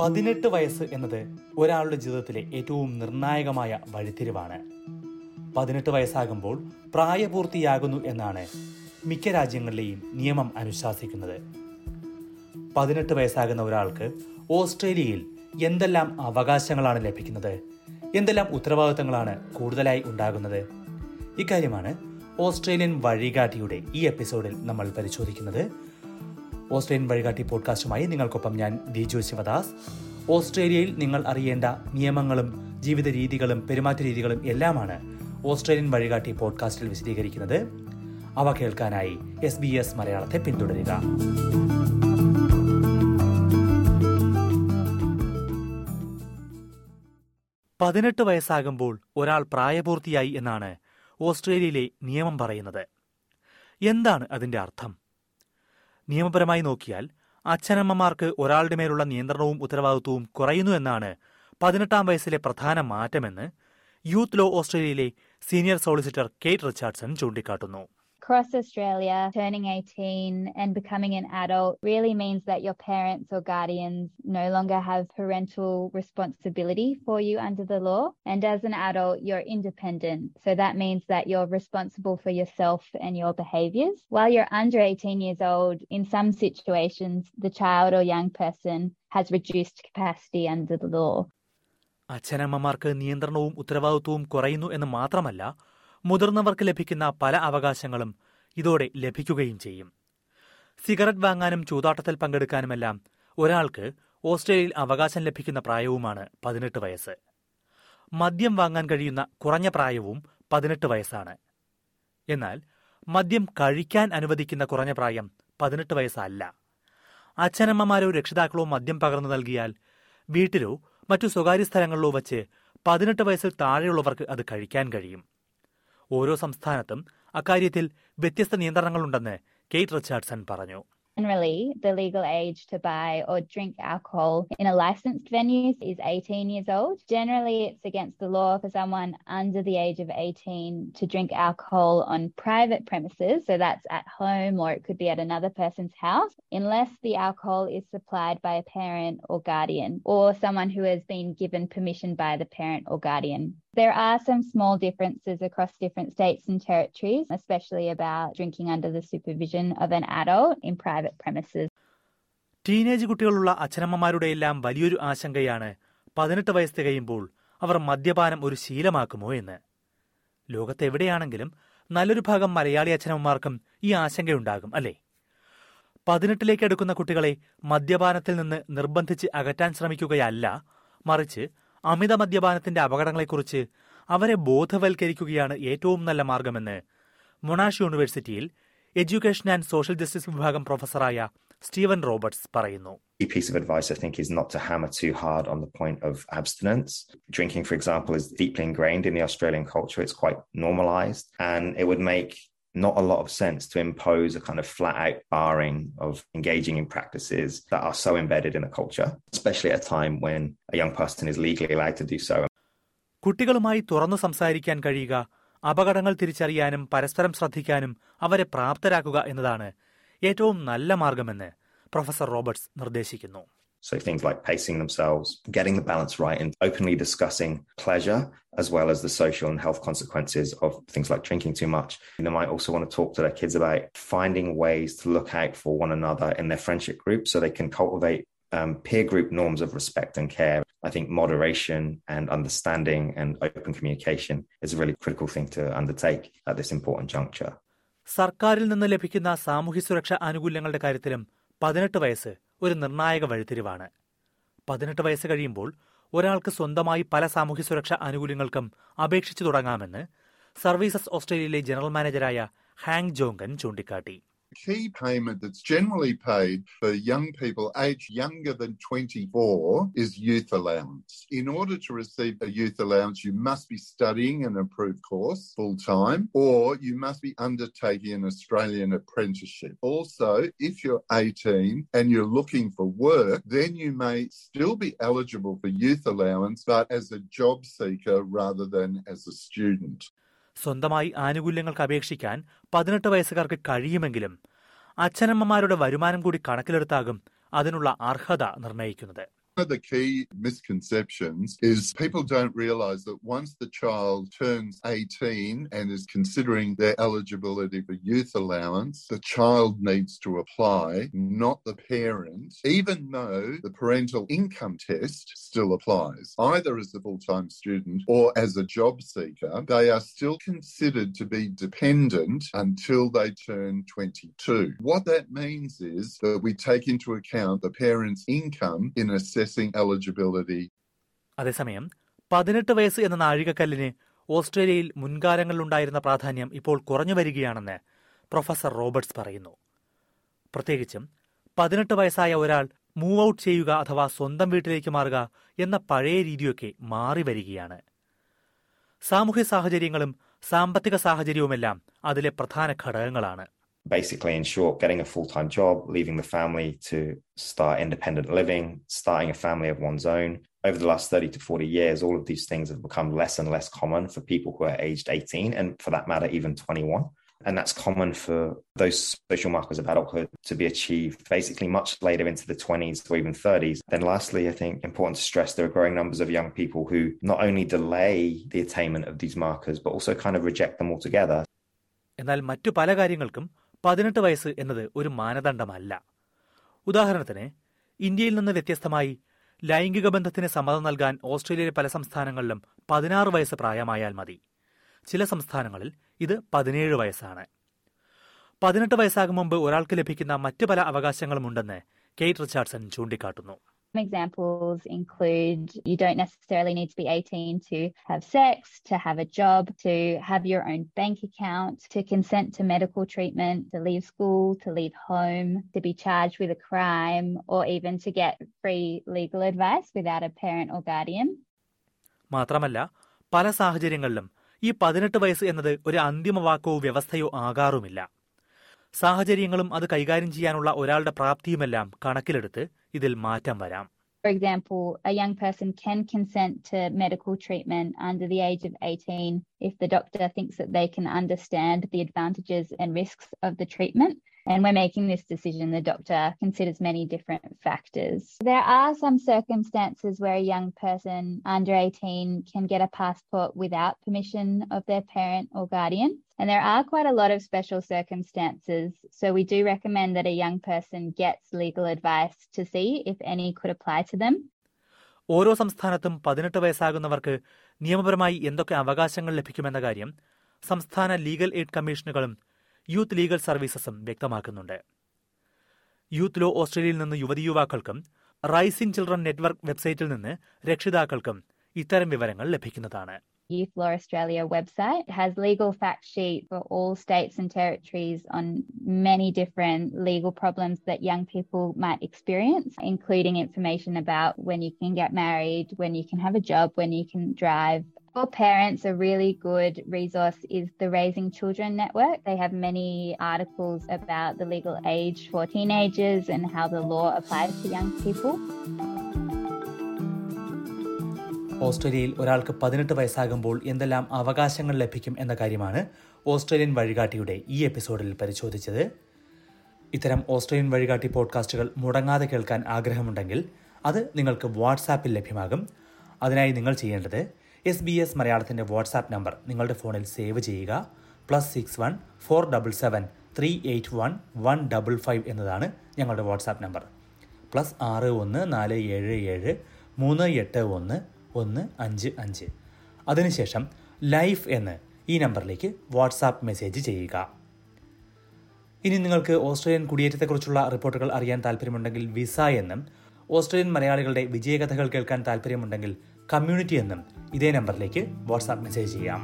പതിനെട്ട് വയസ്സ് എന്നത് ഒരാളുടെ ജീവിതത്തിലെ ഏറ്റവും നിർണായകമായ വഴിത്തിരിവാണ്. പതിനെട്ട് വയസ്സാകുമ്പോൾ പ്രായപൂർത്തിയാകുന്നു എന്നാണ് മിക്ക രാജ്യങ്ങളിലെയും നിയമം അനുശാസിക്കുന്നത്. പതിനെട്ട് വയസ്സാകുന്ന ഒരാൾക്ക് ഓസ്ട്രേലിയയിൽ എന്തെല്ലാം അവകാശങ്ങളാണ് ലഭിക്കുന്നത്? എന്തെല്ലാം ഉത്തരവാദിത്തങ്ങളാണ് കൂടുതലായി ഉണ്ടാകുന്നത്? ഇക്കാര്യമാണ് ഓസ്ട്രേലിയൻ വഴികാട്ടിയുടെ ഈ എപ്പിസോഡിൽ നമ്മൾ പരിശോധിക്കുന്നത്. ഓസ്ട്രേലിയൻ വഴികാട്ടി പോഡ്കാസ്റ്റുമായി നിങ്ങൾക്കൊപ്പം ഞാൻ ദിജു ശിവദാസ്. ഓസ്ട്രേലിയയിൽ നിങ്ങൾ അറിയേണ്ട നിയമങ്ങളും ജീവിത രീതികളും പെരുമാറ്റ രീതികളും എല്ലാമാണ് ഓസ്ട്രേലിയൻ വഴികാട്ടി പോഡ്കാസ്റ്റിൽ വിശദീകരിക്കുന്നത്. അവ കേൾക്കാനായി എസ് ബി എസ് മലയാളത്തെ പിന്തുടരുക. പതിനെട്ട് വയസ്സാകുമ്പോൾ ഒരാൾ പ്രായപൂർത്തിയായി എന്നാണ് ഓസ്ട്രേലിയയിലെ നിയമം പറയുന്നത്. എന്താണ് അതിന്റെ അർത്ഥം? നിയമപരമായി നോക്കിയാൽ അച്ഛനമ്മമാർക്ക് ഒരാളുടെ മേലുള്ള നിയന്ത്രണവും ഉത്തരവാദിത്വവും കുറയുന്നു എന്നാണ് പതിനെട്ടാം വയസ്സിലെ പ്രധാന മാറ്റമെന്ന് യൂത്ത് ലോ ഓസ്ട്രേലിയയിലെ സീനിയർ സോളിസിറ്റർ കേറ്റ് റിച്ചാർഡ്സൺ ചൂണ്ടിക്കാട്ടുന്നു. Across Australia, turning 18 and becoming an adult really means that your parents or guardians no longer have parental responsibility for you under the law. And as an adult, you're independent. So that means that you're responsible for yourself and your behaviors. While you're under 18 years old, in some situations, the child or young person has reduced capacity under the law. അച്ഛനമ്മമാർക്ക് നിയന്ത്രണവും ഉത്തരവാദിത്വവും കുറയുന്നു എന്ന് മാത്രമല്ല മുതിർന്നവർക്ക് ലഭിക്കുന്ന പല അവകാശങ്ങളും ഇതോടെ ലഭിക്കുകയും ചെയ്യും. സിഗരറ്റ് വാങ്ങാനും ചൂതാട്ടത്തിൽ പങ്കെടുക്കാനുമെല്ലാം ഒരാൾക്ക് ഓസ്ട്രേലിയയിൽ അവകാശം ലഭിക്കുന്ന പ്രായവുമാണ് പതിനെട്ട് വയസ്സ്. മദ്യം വാങ്ങാൻ കഴിയുന്ന കുറഞ്ഞ പ്രായവും പതിനെട്ട് വയസ്സാണ്. എന്നാൽ മദ്യം കഴിക്കാൻ അനുവദിക്കുന്ന കുറഞ്ഞ പ്രായം പതിനെട്ട് വയസ്സല്ല. അച്ഛനമ്മമാരോ രക്ഷിതാക്കളോ മദ്യം പകർന്നു നൽകിയാൽ വീട്ടിലോ മറ്റു സ്വകാര്യ സ്ഥലങ്ങളിലോ വച്ച് പതിനെട്ട് വയസ്സിൽ താഴെയുള്ളവർക്ക് അത് കഴിക്കാൻ കഴിയും. ഓരോ സംസ്ഥാനത്തും അക്കാര്യത്തിൽ വ്യത്യസ്ത നിയന്ത്രണങ്ങളുണ്ടെന്ന് കെയ്റ്റ് റിച്ചാർഡ്സൺ പറഞ്ഞു Generally, the legal age to buy or drink alcohol in a licensed venue is 18 years old. Generally, it's against the law for someone under the age of 18 to drink alcohol on private premises. So that's at home or it could be at another person's house, unless the alcohol is supplied by a parent or guardian or someone who has been given permission by the parent or guardian. There are some small differences across different states and territories, especially about drinking under the supervision of an adult in private premises. Teenage കുട്ടികളുള്ള അച്ഛനമ്മമാരുടെ എല്ലാം വലിയൊരു ആശങ്കയാണ് പതിനെട്ട് വയസ്സ് തികയുമ്പോൾ അവർ മദ്യപാനം ഒരു ശീലമാക്കുമോ എന്ന് ലോകത്തെവിടെയാണെങ്കിലും നല്ലൊരു ഭാഗം മലയാളി അച്ഛനമ്മമാർക്കും ഈ ആശങ്കയുണ്ടാകും അല്ലേ പതിനെട്ടിലേക്ക് എടുക്കുന്ന കുട്ടികളെ മദ്യപാനത്തിൽ നിന്ന് നിർബന്ധിച്ച് അകറ്റാൻ ശ്രമിക്കുകയല്ല മറിച്ച് അമിത മദ്യപാനത്തിന്റെ അപകടങ്ങളെക്കുറിച്ച് അവരെ ബോധവൽക്കരിക്കുകയാണ് ഏറ്റവും നല്ല മാർഗമെന്ന് മൊണാഷ് യൂണിവേഴ്സിറ്റിയിൽ എഡ്യൂക്കേഷൻ ആൻഡ് സോഷ്യൽ ജസ്റ്റിസ് വിഭാഗം പ്രൊഫസറായ സ്റ്റീവൻ റോബർട്സ് പറയുന്നു key piece of advice, I think, is not to hammer too hard on the point of abstinence. Drinking, for example, is deeply ingrained in the Australian culture. It's quite normalized, and it would make not a lot of sense to impose a kind of flat out barring of engaging in practices that are so embedded in a culture, especially at a time when a young person is legally allowed to do so. കുട്ടികളുമായി തുറന്നു സംസാരിക്കാൻ കഴിയുക അപകടങ്ങൾ തിരിച്ചറിയാനും പരസ്പരം ശ്രദ്ധിക്കാനും അവരെ പ്രാപ്തരാക്കുക എന്നതാണ് ഏറ്റവും നല്ല മാർഗമെന്ന് പ്രൊഫസർ റോബർട്ട്സ് നിർദ്ദേശിക്കുന്നു So things like pacing themselves, getting the balance right, and openly discussing pleasure as well as the social and health consequences of things like drinking too much. They might also want to talk to their kids about finding ways to look out for one another in their friendship group so they can cultivate um, peer group norms of respect and care. I think moderation and understanding and open communication is a really critical thing to undertake at this important juncture. സർക്കാരിൽ നിന്ന് ലഭിക്കുന്ന സാമൂഹ്യ സുരക്ഷാ ആനുകൂല്യങ്ങളുടെ കാര്യത്തിലും പതിനെട്ട് വയസ്സ് ഒരു നിർണായക വഴിത്തിരിവാണ്. പതിനെട്ട് വയസ്സ് കഴിയുമ്പോൾ ഒരാൾക്ക് സ്വന്തമായി പല സാമൂഹ്യ സുരക്ഷാ ആനുകൂല്യങ്ങൾക്കും അപേക്ഷിച്ചു തുടങ്ങാമെന്ന് സർവീസസ് ഓസ്ട്രേലിയയിലെ ജനറൽ മാനേജരായ ഹാങ് ജോങ്കൻ ചൂണ്ടിക്കാട്ടി. Key payment that's generally paid for young people aged younger than 24 is youth allowance. In order to receive a youth allowance, you must be studying an approved course full time or you must be undertaking an Australian apprenticeship. Also, if you're 18 and you're looking for work, then you may still be eligible for youth allowance, but as a job seeker rather than as a student. സ്വന്തമായി ആനുകൂല്യങ്ങൾക്ക് അപേക്ഷിക്കാൻ പതിനെട്ട് വയസ്സുകാർക്ക് കഴിയുമെങ്കിലും അച്ഛനമ്മമാരുടെ വരുമാനം കൂടി കണക്കിലെടുത്താകും അതിനുള്ള അർഹത നിർണയിക്കുന്നത് of the key misconceptions is people don't realize that once the child turns 18 and is considering their eligibility for youth allowance, the child needs to apply, not the parent, even though the parental income test still applies. Either as a full time student or as a job seeker, they are still considered to be dependent until they turn 22. What that means is that we take into account the parent's income in assessing eligibility. അതേസമയം പതിനെട്ട് വയസ്സ് എന്ന നാഴികക്കല്ലിന് ഓസ്ട്രേലിയയിൽ മുൻകാലങ്ങളിലുണ്ടായിരുന്ന പ്രാധാന്യം ഇപ്പോൾ കുറഞ്ഞു വരികയാണെന്ന് professor Roberts പറയുന്നു. പ്രത്യേകിച്ചും പതിനെട്ട് വയസ്സായ ഒരാൾ മൂവ് ഔട്ട് ചെയ്യുക അഥവാ സ്വന്തം വീട്ടിലേക്ക് മാറുക എന്ന പഴയ രീതിയൊക്കെ മാറി വരികയാണ്. സാമൂഹ്യ സാഹചര്യങ്ങളും സാമ്പത്തിക സാഹചര്യവുമെല്ലാം അതിലെ പ്രധാന ഘടകങ്ങളാണ്. basically, in short, getting a full time job, leaving the family to start independent living, starting a family of one's own. Over the last 30 to 40 years, all of these things have become less and less common for people who are aged 18 and, for that matter, even 21. And that's common for those social markers of adulthood to be achieved basically much later into the 20s or even 30s. Then, lastly, I think important to stress there are growing numbers of young people who not only delay the attainment of these markers, but also kind of reject them altogether. എന്നാൽ മറ്റു പല കാര്യങ്ങൾക്കും പതിനെട്ട് വയസ്സ് എന്നത് ഒരു മാനദണ്ഡമല്ല. ഉദാഹരണത്തിന് ഇന്ത്യയിൽ നിന്ന് വ്യത്യസ്തമായി ലൈംഗിക ബന്ധത്തിന് സമ്മതം നൽകാൻ ഓസ്ട്രേലിയയിലെ പല സംസ്ഥാനങ്ങളിലും പതിനാറ് വയസ്സ് പ്രായമായാൽ മതി. ചില സംസ്ഥാനങ്ങളിൽ ഇത് പതിനേഴ് വയസ്സാണ്. പതിനെട്ട് വയസ്സാകും മുമ്പ് ഒരാൾക്ക് ലഭിക്കുന്ന മറ്റു പല അവകാശങ്ങളുമുണ്ടെന്ന് കെയ്റ്റ് റിച്ചാർഡ്സൺ ചൂണ്ടിക്കാട്ടുന്നു. Some examples include you don't necessarily need to be 18 to have sex, to have a job, to have your own bank account, to consent to medical treatment, to leave school, to leave home, to be charged with a crime, or even to get free legal advice without a parent or guardian. മാത്രമല്ല പല സാഹചര്യങ്ങളിലും ഈ പതിനെട്ട് വയസ്സ് എന്നത് ഒരു അന്തിമ വാക്കോ വ്യവസ്ഥയോ ആകാറുമില്ല സാഹചര്യങ്ങളും അത് കൈകാര്യം ചെയ്യാനുള്ള ഒരാളുടെ പ്രാപ്തിയുമെല്ലാം കണക്കിലെടുത്ത് ഇതിൽ മാറ്റം വരാം For example, a young person can consent to medical treatment under the age of 18 if the doctor thinks that they can understand the advantages and risks of the treatment. And when making this decision, the doctor considers many different factors. There are some circumstances where a young person under 18 can get a passport without permission of their parent or guardian. And there are quite a lot of special circumstances. So we do recommend that a young person gets legal advice to see if any could apply to them. ഓരോ സംസ്ഥാനത്തും പതിനെട്ട് വയസ്സാകുന്നവർക്ക് നിയമപരമായി എന്തൊക്കെ അവകാശങ്ങൾ ലഭിക്കുമെന്ന കാര്യം സംസ്ഥാന legal aid കമ്മീഷനുകളും യൂത്ത് ലീഗൽ സർവീസസും വ്യക്തമാക്കുന്നുണ്ട് യൂത്ത് ലോ ഓസ്ട്രേലിയയിൽ നിന്ന് യുവതി യുവാക്കൾക്കും റൈസിംഗ് ചിൽഡ്രൻ നെറ്റ്വർക്ക് വെബ്സൈറ്റിൽ നിന്ന് രക്ഷിതാക്കൾക്കും ഇത്തരം വിവരങ്ങൾ ലഭിക്കുന്നതാണ് Youth Law Australia website has legal fact sheet for all states and territories on many different legal problems that young people might experience, including information about when you can get married, when you can have a job, when you can drive. For parents, a really good resource is the Raising Children Network. They have many articles about the legal age for teenagers and how the law applies to young people. ഓസ്ട്രേലിയയിൽ ഒരാൾക്ക് പതിനെട്ട് വയസ്സാകുമ്പോൾ എന്തെല്ലാം അവകാശങ്ങൾ ലഭിക്കും എന്ന കാര്യമാണ് Australian വഴികാട്ടിയുടെ ഈ എപ്പിസോഡിൽ പരിശോധിച്ചത് ഇത്തരം ഓസ്ട്രേലിയൻ വഴികാട്ടി പോഡ്കാസ്റ്റുകൾ മുടങ്ങാതെ കേൾക്കാൻ ആഗ്രഹമുണ്ടെങ്കിൽ അത് നിങ്ങൾക്ക് വാട്സാപ്പിൽ ലഭ്യമാകും അതിനായി നിങ്ങൾ ചെയ്യേണ്ടത് എസ് ബി എസ് മലയാളത്തിന്റെ വാട്സാപ്പ് നമ്പർ നിങ്ങളുടെ ഫോണിൽ സേവ് ചെയ്യുക. Plus six one four double seven three eight one one double five എന്നതാണ് ഞങ്ങളുടെ വാട്സാപ്പ് നമ്പർ. പ്ലസ് ആറ് ഒന്ന് നാല് ഏഴ് ഏഴ് മൂന്ന് എട്ട് ഒന്ന് ഒന്ന് അഞ്ച് അഞ്ച്. അതിനുശേഷം ലൈഫ് എന്ന് ഈ നമ്പറിലേക്ക് വാട്സാപ്പ് മെസ്സേജ് ചെയ്യുക. ഇനി നിങ്ങൾക്ക് ഓസ്ട്രേലിയൻ കുടിയേറ്റത്തെക്കുറിച്ചുള്ള റിപ്പോർട്ടുകൾ അറിയാൻ താല്പര്യമുണ്ടെങ്കിൽ വിസ എന്നും ഓസ്ട്രേലിയൻ മലയാളികളുടെ വിജയകഥകൾ കേൾക്കാൻ താല്പര്യമുണ്ടെങ്കിൽ കമ്മ്യൂണിറ്റി എന്നും ഇതേ നമ്പറിലേക്ക് വാട്സാപ്പ് മെസ്സേജ് ചെയ്യാം.